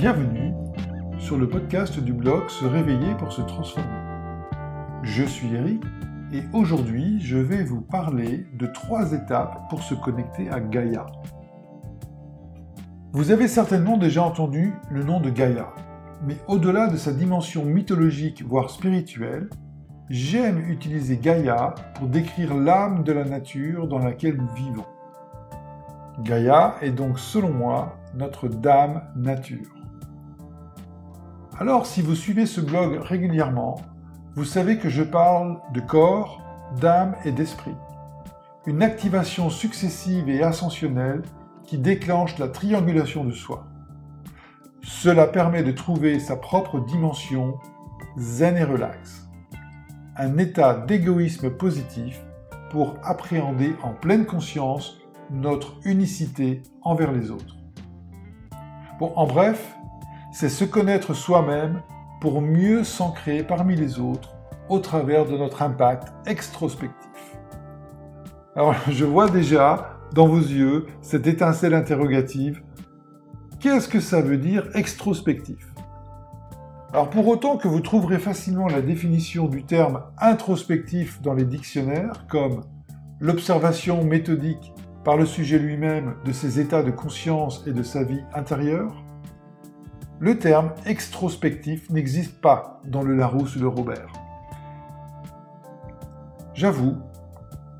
Bienvenue sur le podcast du blog Se réveiller pour se transformer. Je suis Eric et aujourd'hui je vais vous parler de trois étapes pour se connecter à Gaïa. Vous avez certainement déjà entendu le nom de Gaïa, mais au-delà de sa dimension mythologique voire spirituelle, j'aime utiliser Gaïa pour décrire l'âme de la nature dans laquelle nous vivons. Gaïa est donc selon moi notre Dame Nature. Alors si vous suivez ce blog régulièrement, vous savez que je parle de corps, d'âme et d'esprit. Une activation successive et ascensionnelle qui déclenche la triangulation de soi. Cela permet de trouver sa propre dimension zen et relax. Un état d'égoïsme positif pour appréhender en pleine conscience notre unicité envers les autres. Bon, en bref, c'est se connaître soi-même pour mieux s'ancrer parmi les autres au travers de notre impact extrospectif. Alors, je vois déjà dans vos yeux cette étincelle interrogative. Qu'est-ce que ça veut dire extrospectif? Alors pour autant que vous trouverez facilement la définition du terme introspectif dans les dictionnaires, comme l'observation méthodique par le sujet lui-même de ses états de conscience et de sa vie intérieure, le terme extrospectif n'existe pas dans le Larousse de Robert. J'avoue,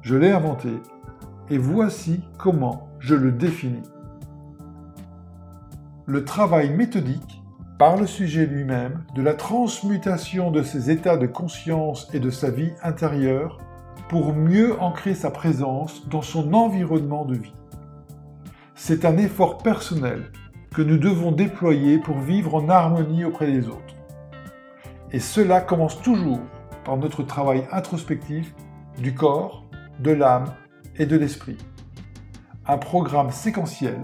je l'ai inventé et voici comment je le définis. Le travail méthodique par le sujet lui-même de la transmutation de ses états de conscience et de sa vie intérieure pour mieux ancrer sa présence dans son environnement de vie. C'est un effort personnel que nous devons déployer pour vivre en harmonie auprès des autres. Et cela commence toujours par notre travail introspectif du corps, de l'âme et de l'esprit. Un programme séquentiel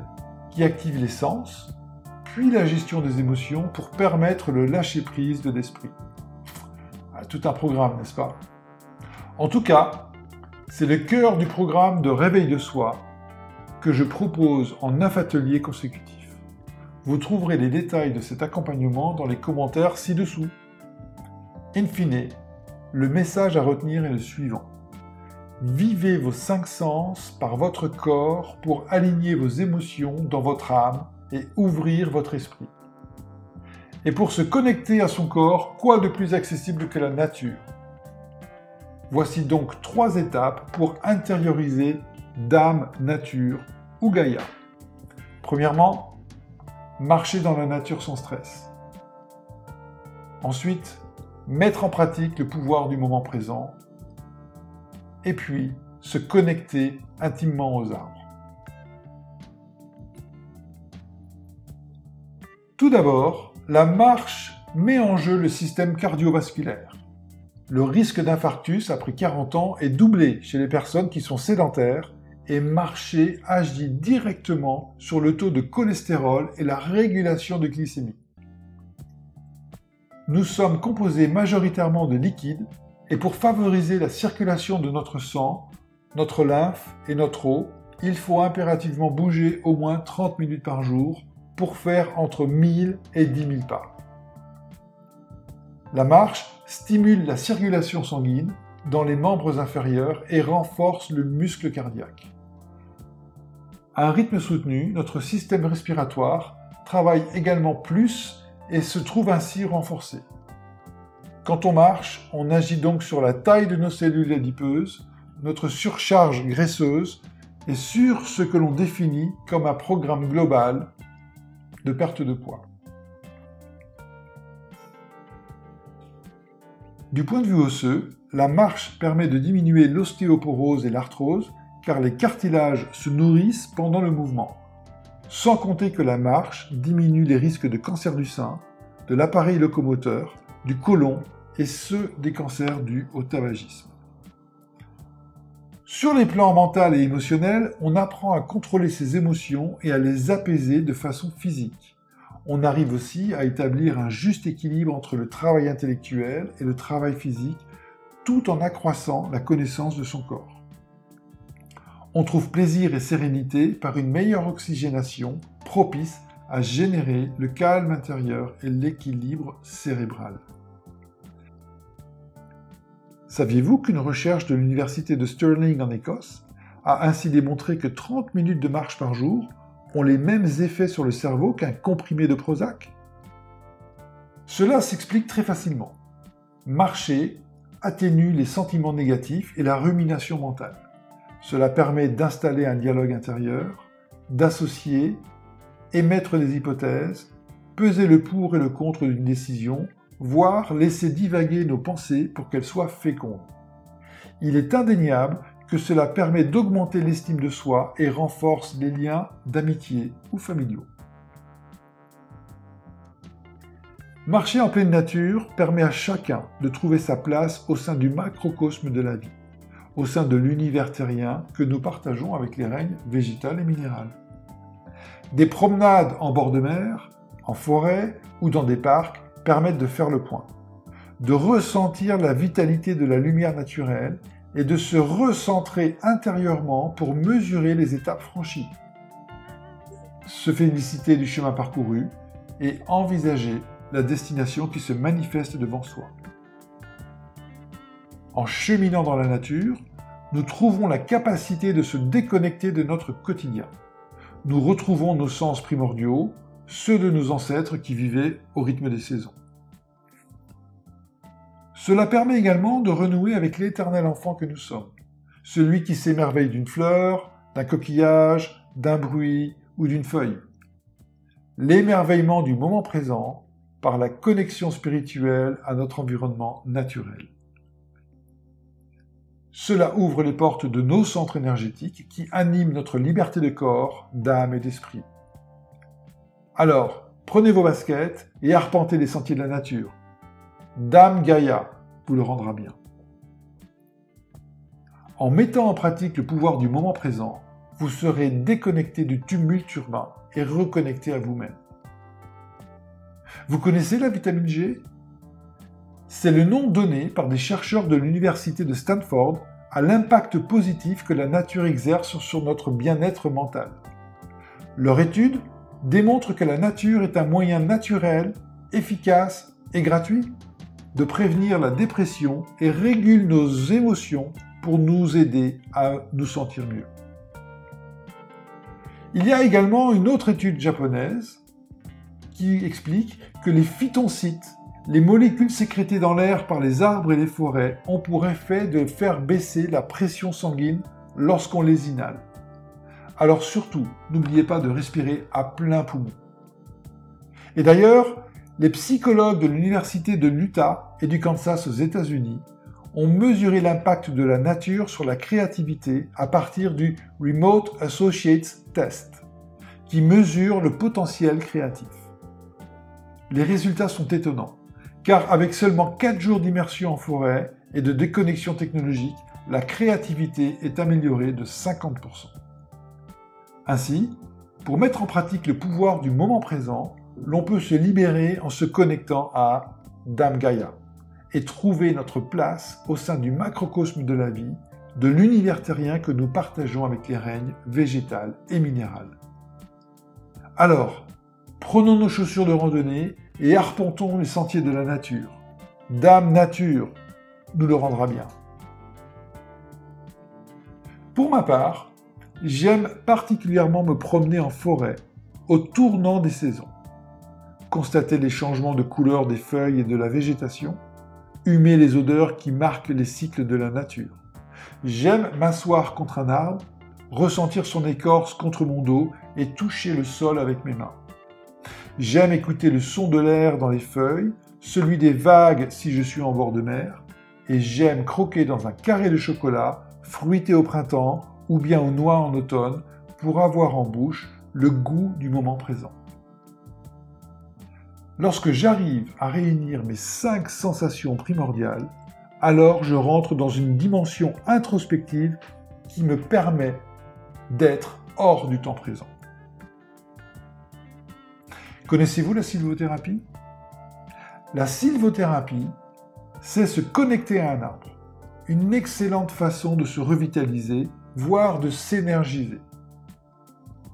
qui active les sens, puis la gestion des émotions pour permettre le lâcher-prise de l'esprit. Ah, tout un programme, n'est-ce pas? En tout cas, c'est le cœur du programme de réveil de soi que je propose en neuf ateliers consécutifs. Vous trouverez les détails de cet accompagnement dans les commentaires ci-dessous. In fine, le message à retenir est le suivant. Vivez vos cinq sens par votre corps pour aligner vos émotions dans votre âme et ouvrir votre esprit. Et pour se connecter à son corps, quoi de plus accessible que la nature? Voici donc trois étapes pour intérioriser Dame Nature ou Gaïa. Premièrement, marcher dans la nature sans stress. Ensuite, mettre en pratique le pouvoir du moment présent. Et puis, se connecter intimement aux arbres. Tout d'abord, la marche met en jeu le système cardiovasculaire le risque d'infarctus après 40 ans est doublé chez les personnes qui sont sédentaires et marcher agit directement sur le taux de cholestérol et la régulation de glycémie. Nous sommes composés majoritairement de liquides et pour favoriser la circulation de notre sang, notre lymphe et notre eau, il faut impérativement bouger au moins 30 minutes par jour pour faire entre 1000 et 10 000 pas. La marche stimule la circulation sanguine dans les membres inférieurs et renforce le muscle cardiaque. À un rythme soutenu, notre système respiratoire travaille également plus et se trouve ainsi renforcé. Quand on marche, on agit donc sur la taille de nos cellules adipeuses, notre surcharge graisseuse et sur ce que l'on définit comme un programme global de perte de poids. Du point de vue osseux, la marche permet de diminuer l'ostéoporose et l'arthrose car les cartilages se nourrissent pendant le mouvement. Sans compter que la marche diminue les risques de cancer du sein, de l'appareil locomoteur, du côlon et ceux des cancers dus au tabagisme. Sur les plans mental et émotionnel, on apprend à contrôler ses émotions et à les apaiser de façon physique on arrive aussi à établir un juste équilibre entre le travail intellectuel et le travail physique, tout en accroissant la connaissance de son corps. On trouve plaisir et sérénité par une meilleure oxygénation propice à générer le calme intérieur et l'équilibre cérébral. Saviez-vous qu'une recherche de l'université de Stirling en Écosse a ainsi démontré que 30 minutes de marche par jour ont les mêmes effets sur le cerveau qu'un comprimé de Prozac? Cela s'explique très facilement. Marcher atténue les sentiments négatifs et la rumination mentale. Cela permet d'installer un dialogue intérieur, d'associer, émettre des hypothèses, peser le pour et le contre d'une décision, voire laisser divaguer nos pensées pour qu'elles soient fécondes. Il est indéniable que cela permet d'augmenter l'estime de soi et renforce les liens d'amitié ou familiaux. Marcher en pleine nature permet à chacun de trouver sa place au sein du macrocosme de la vie, au sein de l'univers terrien que nous partageons avec les règnes végétal et minéral. Des promenades en bord de mer, en forêt ou dans des parcs permettent de faire le point, de ressentir la vitalité de la lumière naturelle et de se recentrer intérieurement pour mesurer les étapes franchies. Se féliciter du chemin parcouru et envisager la destination qui se manifeste devant soi. En cheminant dans la nature, nous trouvons la capacité de se déconnecter de notre quotidien. Nous retrouvons nos sens primordiaux, ceux de nos ancêtres qui vivaient au rythme des saisons. Cela permet également de renouer avec l'éternel enfant que nous sommes, celui qui s'émerveille d'une fleur, d'un coquillage, d'un bruit ou d'une feuille. L'émerveillement du moment présent par la connexion spirituelle à notre environnement naturel. Cela ouvre les portes de nos centres énergétiques qui animent notre liberté de corps, d'âme et d'esprit. Alors, prenez vos baskets et arpentez les sentiers de la nature. Dame Gaïa vous le rendra bien. En mettant en pratique le pouvoir du moment présent, vous serez déconnecté du tumulte urbain et reconnecté à vous-même. Vous connaissez la vitamine G? C'est le nom donné par des chercheurs de l'université de Stanford à l'impact positif que la nature exerce sur notre bien-être mental. Leur étude démontre que la nature est un moyen naturel, efficace et gratuit de prévenir la dépression et régule nos émotions pour nous aider à nous sentir mieux. Il y a également une autre étude japonaise qui explique que les phytoncites, les molécules sécrétées dans l'air par les arbres et les forêts, ont pour effet de faire baisser la pression sanguine lorsqu'on les inhale. Alors surtout, n'oubliez pas de respirer à plein poumon. Et d'ailleurs, les psychologues de l'Université de l'Utah et du Kansas aux États-Unis ont mesuré l'impact de la nature sur la créativité à partir du Remote Associates Test, qui mesure le potentiel créatif. Les résultats sont étonnants, car avec seulement 4 jours d'immersion en forêt et de déconnexion technologique, la créativité est améliorée de 50%. Ainsi, pour mettre en pratique le pouvoir du moment présent, l'on peut se libérer en se connectant à Dame Gaïa et trouver notre place au sein du macrocosme de la vie, de l'univers terrien que nous partageons avec les règnes végétal et minéral. Alors, Prenons nos chaussures de randonnée et arpentons les sentiers de la nature. Dame Nature nous le rendra bien. Pour ma part, j'aime particulièrement me promener en forêt au tournant des saisons. Constater les changements de couleur des feuilles et de la végétation, humer les odeurs qui marquent les cycles de la nature. J'aime m'asseoir contre un arbre, ressentir son écorce contre mon dos et toucher le sol avec mes mains. J'aime écouter le son de l'air dans les feuilles, celui des vagues si je suis en bord de mer, et j'aime croquer dans un carré de chocolat, fruité au printemps ou bien aux noix en automne, pour avoir en bouche le goût du moment présent. Lorsque j'arrive à réunir mes cinq sensations primordiales, alors je rentre dans une dimension introspective qui me permet d'être hors du temps présent. Connaissez-vous la sylvothérapie? La sylvothérapie, c'est se connecter à un arbre. Une excellente façon de se revitaliser, voire de s'énergiser.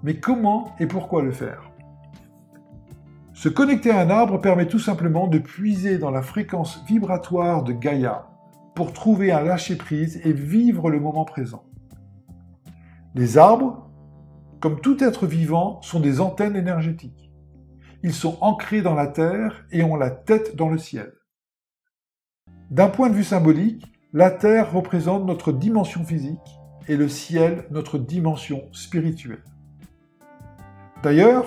Mais comment et pourquoi le faire? Se connecter à un arbre permet tout simplement de puiser dans la fréquence vibratoire de Gaïa pour trouver un lâcher-prise et vivre le moment présent. Les arbres, comme tout être vivant, sont des antennes énergétiques. Ils sont ancrés dans la terre et ont la tête dans le ciel. D'un point de vue symbolique, la terre représente notre dimension physique et le ciel notre dimension spirituelle. D'ailleurs,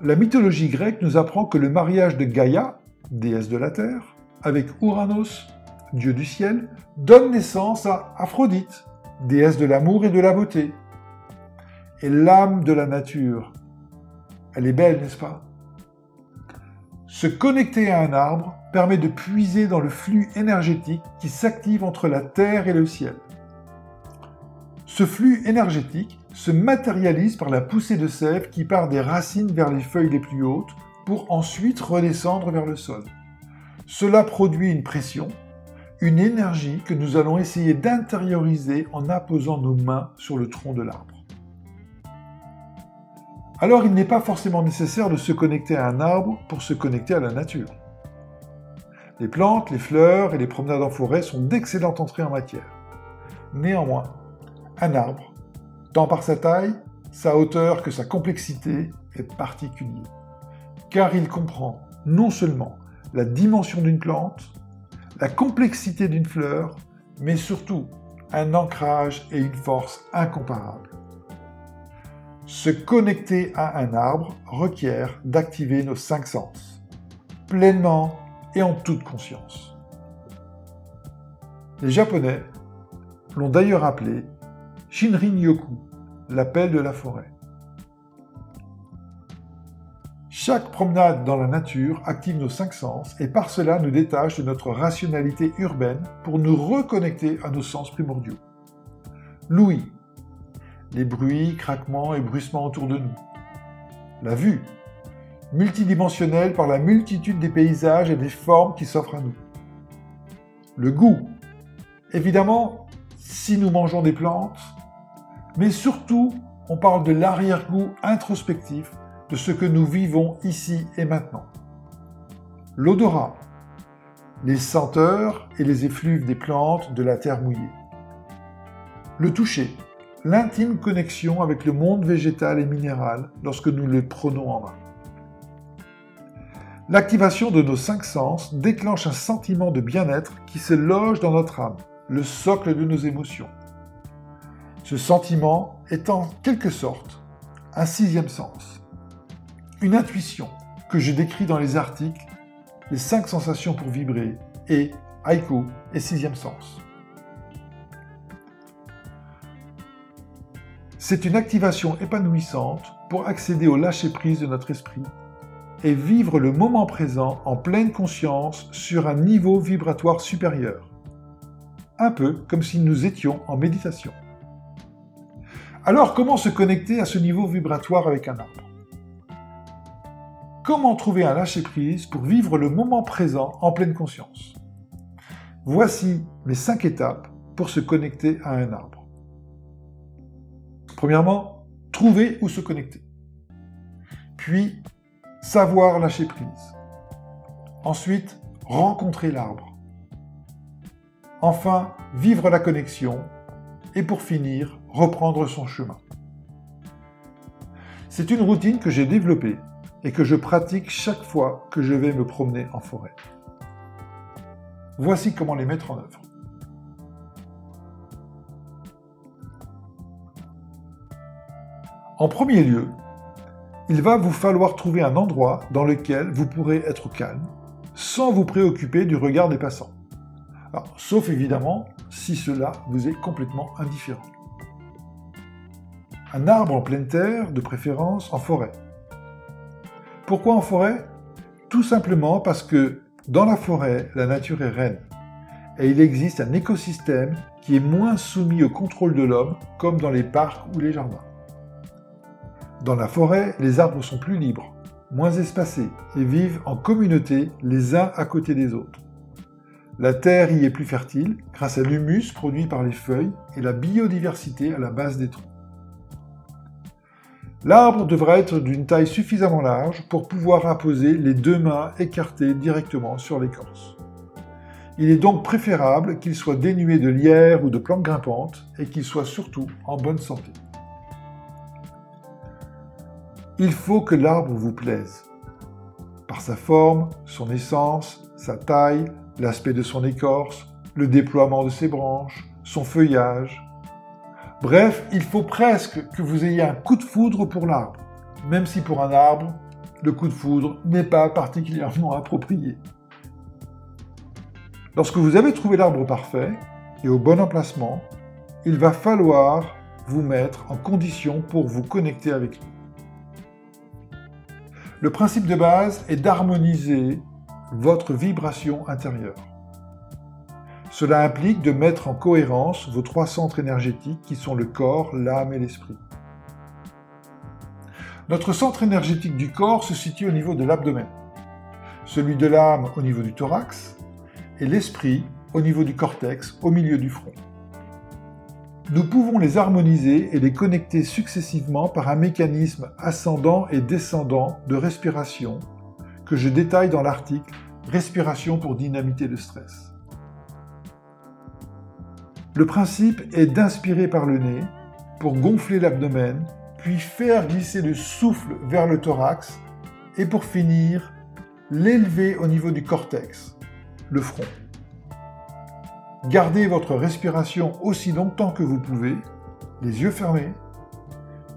la mythologie grecque nous apprend que le mariage de Gaïa, déesse de la terre, avec Ouranos, dieu du ciel, donne naissance à Aphrodite, déesse de l'amour et de la beauté. Et l'âme de la nature, elle est belle, n'est-ce pas? Se connecter à un arbre permet de puiser dans le flux énergétique qui s'active entre la terre et le ciel. Ce flux énergétique se matérialise par la poussée de sève qui part des racines vers les feuilles les plus hautes pour ensuite redescendre vers le sol. Cela produit une pression, une énergie que nous allons essayer d'intérioriser en apposant nos mains sur le tronc de l'arbre. Alors il n'est pas forcément nécessaire de se connecter à un arbre pour se connecter à la nature. Les plantes, les fleurs et les promenades en forêt sont d'excellentes entrées en matière. Néanmoins, un arbre, tant par sa taille, sa hauteur que sa complexité, est particulier. Car il comprend non seulement la dimension d'une plante, la complexité d'une fleur, mais surtout un ancrage et une force incomparables. Se connecter à un arbre requiert d'activer nos cinq sens, pleinement et en toute conscience. Les Japonais l'ont d'ailleurs appelé Shinrin-yoku, l'appel de la forêt. Chaque promenade dans la nature active nos cinq sens et par cela nous détache de notre rationalité urbaine pour nous reconnecter à nos sens primordiaux. L'ouïe, les bruits, craquements et bruissements autour de nous. La vue, multidimensionnelle par la multitude des paysages et des formes qui s'offrent à nous. Le goût, évidemment, si nous mangeons des plantes, mais surtout, on parle de l'arrière-goût introspectif de ce que nous vivons ici et maintenant. L'odorat, les senteurs et les effluves des plantes de la terre mouillée. Le toucher, l'intime connexion avec le monde végétal et minéral lorsque nous le prenons en main. L'activation de nos cinq sens déclenche un sentiment de bien-être qui se loge dans notre âme, le socle de nos émotions. Ce sentiment est en quelque sorte un sixième sens, une intuition que je décris dans les articles Les cinq sensations pour vibrer et Aiko et sixième sens. C'est une activation épanouissante pour accéder au lâcher-prise de notre esprit et vivre le moment présent en pleine conscience sur un niveau vibratoire supérieur. Un peu comme si nous étions en méditation. Alors comment se connecter à ce niveau vibratoire avec un arbre? Comment trouver un lâcher-prise pour vivre le moment présent en pleine conscience? Voici mes cinq étapes pour se connecter à un arbre. Premièrement, trouver où se connecter. Puis, savoir lâcher prise. Ensuite, rencontrer l'arbre. Enfin, vivre la connexion. Et pour finir, reprendre son chemin. C'est une routine que j'ai développée et que je pratique chaque fois que je vais me promener en forêt. Voici comment les mettre en œuvre. En premier lieu, il va vous falloir trouver un endroit dans lequel vous pourrez être calme, sans vous préoccuper du regard des passants. sauf évidemment si cela vous est complètement indifférent. Un arbre en pleine terre, de préférence en forêt. Pourquoi en forêt? Tout simplement parce que dans la forêt, la nature est reine. Et il existe un écosystème qui est moins soumis au contrôle de l'homme, comme dans les parcs ou les jardins. Dans la forêt, les arbres sont plus libres, moins espacés et vivent en communauté les uns à côté des autres. La terre y est plus fertile grâce à l'humus produit par les feuilles et la biodiversité à la base des troncs. L'arbre devra être d'une taille suffisamment large pour pouvoir imposer les deux mains écartées directement sur l'écorce. Il est donc préférable qu'il soit dénué de lierre ou de plantes grimpantes et qu'il soit surtout en bonne santé. Il faut que l'arbre vous plaise. Par sa forme, son essence, sa taille, l'aspect de son écorce, le déploiement de ses branches, son feuillage, Bref, il faut presque que vous ayez un coup de foudre pour l'arbre, même si pour un arbre, le coup de foudre n'est pas particulièrement approprié. Lorsque vous avez trouvé l'arbre parfait et au bon emplacement, il va falloir vous mettre en condition pour vous connecter avec lui. Le principe de base est d'harmoniser votre vibration intérieure. Cela implique de mettre en cohérence vos trois centres énergétiques qui sont le corps, l'âme et l'esprit. Notre centre énergétique du corps se situe au niveau de l'abdomen, celui de l'âme au niveau du thorax et l'esprit au niveau du cortex au milieu du front. Nous pouvons les harmoniser et les connecter successivement par un mécanisme ascendant et descendant de respiration que je détaille dans l'article Respiration pour dynamiter le stress. Le principe est d'inspirer par le nez pour gonfler l'abdomen, puis faire glisser le souffle vers le thorax et pour finir, l'élever au niveau du cortex, le front. Gardez votre respiration aussi longtemps que vous pouvez, les yeux fermés,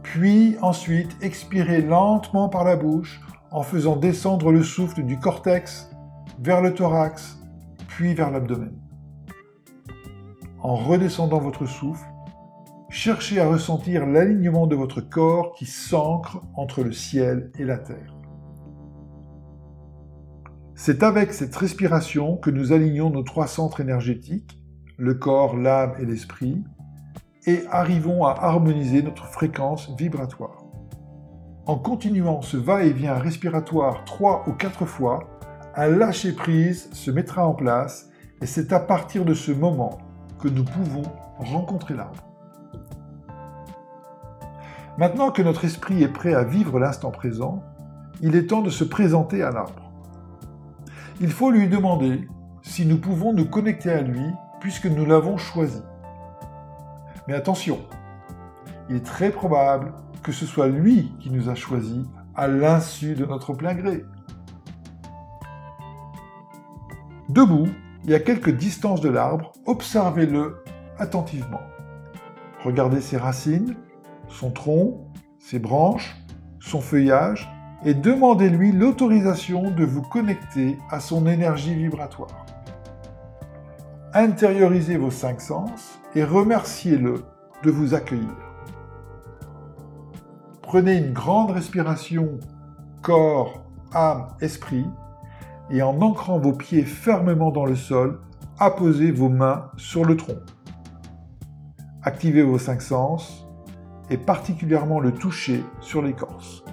puis ensuite expirez lentement par la bouche en faisant descendre le souffle du cortex vers le thorax, puis vers l'abdomen en redescendant votre souffle, cherchez à ressentir l'alignement de votre corps qui s'ancre entre le ciel et la terre. C'est avec cette respiration que nous alignons nos trois centres énergétiques, le corps, l'âme et l'esprit, et arrivons à harmoniser notre fréquence vibratoire. En continuant ce va-et-vient respiratoire trois ou quatre fois, un lâcher-prise se mettra en place et c'est à partir de ce moment que nous pouvons rencontrer l'arbre. Maintenant que notre esprit est prêt à vivre l'instant présent, il est temps de se présenter à l'arbre. Il faut lui demander si nous pouvons nous connecter à lui puisque nous l'avons choisi. Mais attention, il est très probable que ce soit lui qui nous a choisis à l'insu de notre plein gré. Debout, et à quelques distances de l'arbre, observez-le attentivement. Regardez ses racines, son tronc, ses branches, son feuillage, et demandez-lui l'autorisation de vous connecter à son énergie vibratoire. Intériorisez vos cinq sens et remerciez-le de vous accueillir. Prenez une grande respiration corps, âme, esprit et en ancrant vos pieds fermement dans le sol, apposez vos mains sur le tronc. Activez vos cinq sens et particulièrement le toucher sur l'écorce.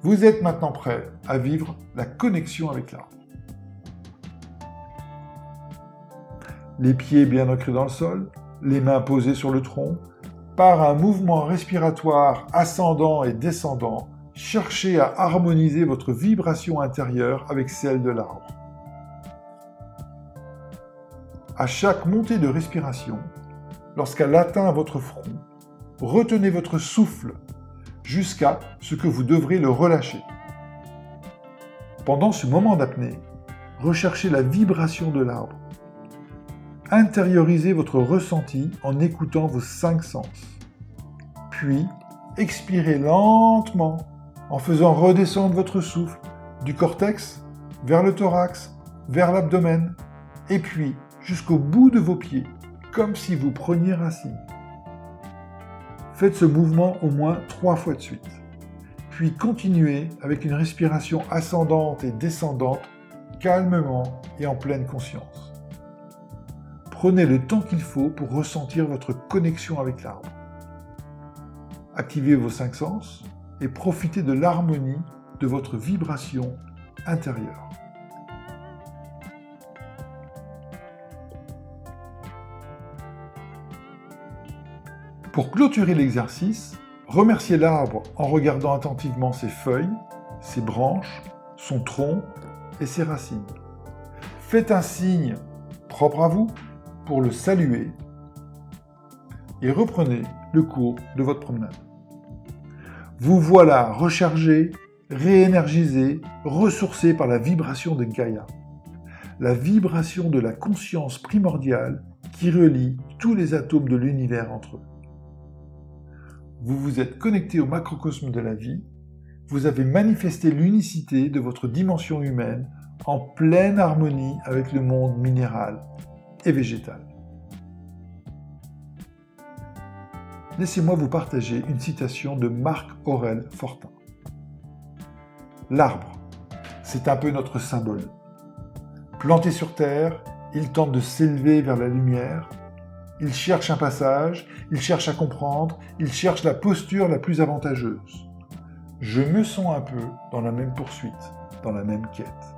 Vous êtes maintenant prêt à vivre la connexion avec l'arbre. Les pieds bien ancrés dans le sol, les mains posées sur le tronc, par un mouvement respiratoire ascendant et descendant, cherchez à harmoniser votre vibration intérieure avec celle de l'arbre. À chaque montée de respiration, lorsqu'elle atteint votre front, retenez votre souffle jusqu'à ce que vous devrez le relâcher. Pendant ce moment d'apnée, recherchez la vibration de l'arbre. Intériorisez votre ressenti en écoutant vos cinq sens. Puis, expirez lentement en faisant redescendre votre souffle du cortex vers le thorax, vers l'abdomen, et puis jusqu'au bout de vos pieds, comme si vous preniez racine. Faites ce mouvement au moins trois fois de suite. Puis continuez avec une respiration ascendante et descendante, calmement et en pleine conscience. Prenez le temps qu'il faut pour ressentir votre connexion avec l'arbre. Activez vos cinq sens, et profitez de l'harmonie de votre vibration intérieure. Pour clôturer l'exercice, Remerciez l'arbre en regardant attentivement ses feuilles, ses branches, son tronc et ses racines. Faites un signe propre à vous pour le saluer et reprenez le cours de votre promenade. Vous voilà rechargé, réénergisé, ressourcé par la vibration de Gaïa, la vibration de la conscience primordiale qui relie tous les atomes de l'univers entre eux. Vous vous êtes connecté au macrocosme de la vie, vous avez manifesté l'unicité de votre dimension humaine en pleine harmonie avec le monde minéral et végétal. Laissez-moi vous partager une citation de Marc-Aurèle Fortin. L'arbre, c'est un peu notre symbole. Planté sur terre, il tente de s'élever vers la lumière, il cherche un passage, il cherche à comprendre, il cherche la posture la plus avantageuse. Je me sens un peu dans la même poursuite, dans la même quête.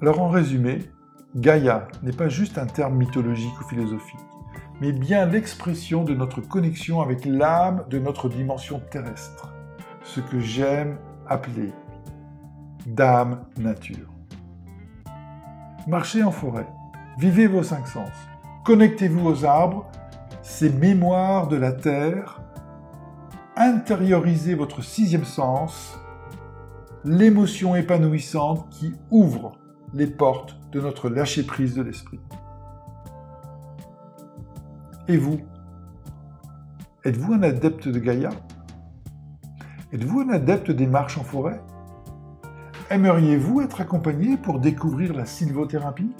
Alors en résumé, Gaïa n'est pas juste un terme mythologique ou philosophique, mais bien l'expression de notre connexion avec l'âme de notre dimension terrestre, ce que j'aime appeler d'âme nature. Marchez en forêt, vivez vos cinq sens, connectez-vous aux arbres, ces mémoires de la terre, intériorisez votre sixième sens, l'émotion épanouissante qui ouvre les portes de notre lâcher-prise de l'esprit. Et vous Êtes-vous un adepte de Gaïa? Êtes-vous un adepte des marches en forêt? Aimeriez-vous être accompagné pour découvrir la sylvothérapie?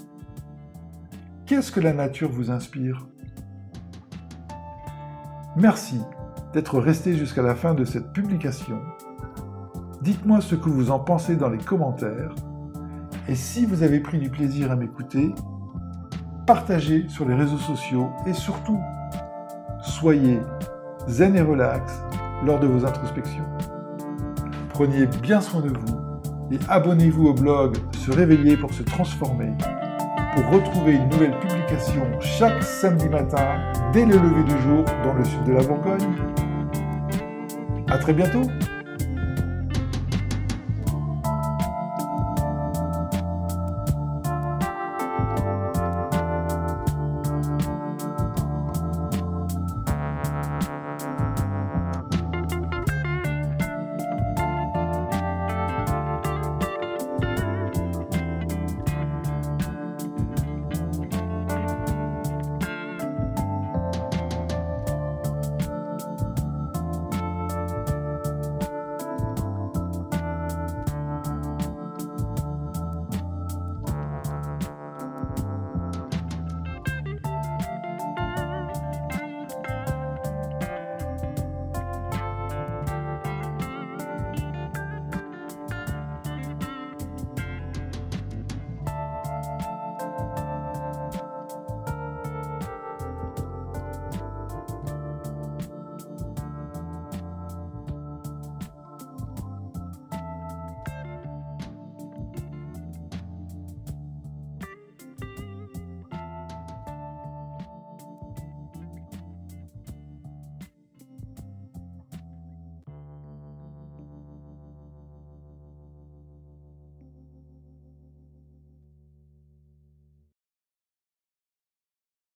Qu'est-ce que la nature vous inspire? Merci d'être resté jusqu'à la fin de cette publication. Dites-moi ce que vous en pensez dans les commentaires. Et si vous avez pris du plaisir à m'écouter, partagez sur les réseaux sociaux et surtout, soyez zen et relax lors de vos introspections. Prenez bien soin de vous et abonnez-vous au blog Se réveiller pour se transformer pour retrouver une nouvelle publication chaque samedi matin dès le lever du jour dans le sud de la Bourgogne. À très bientôt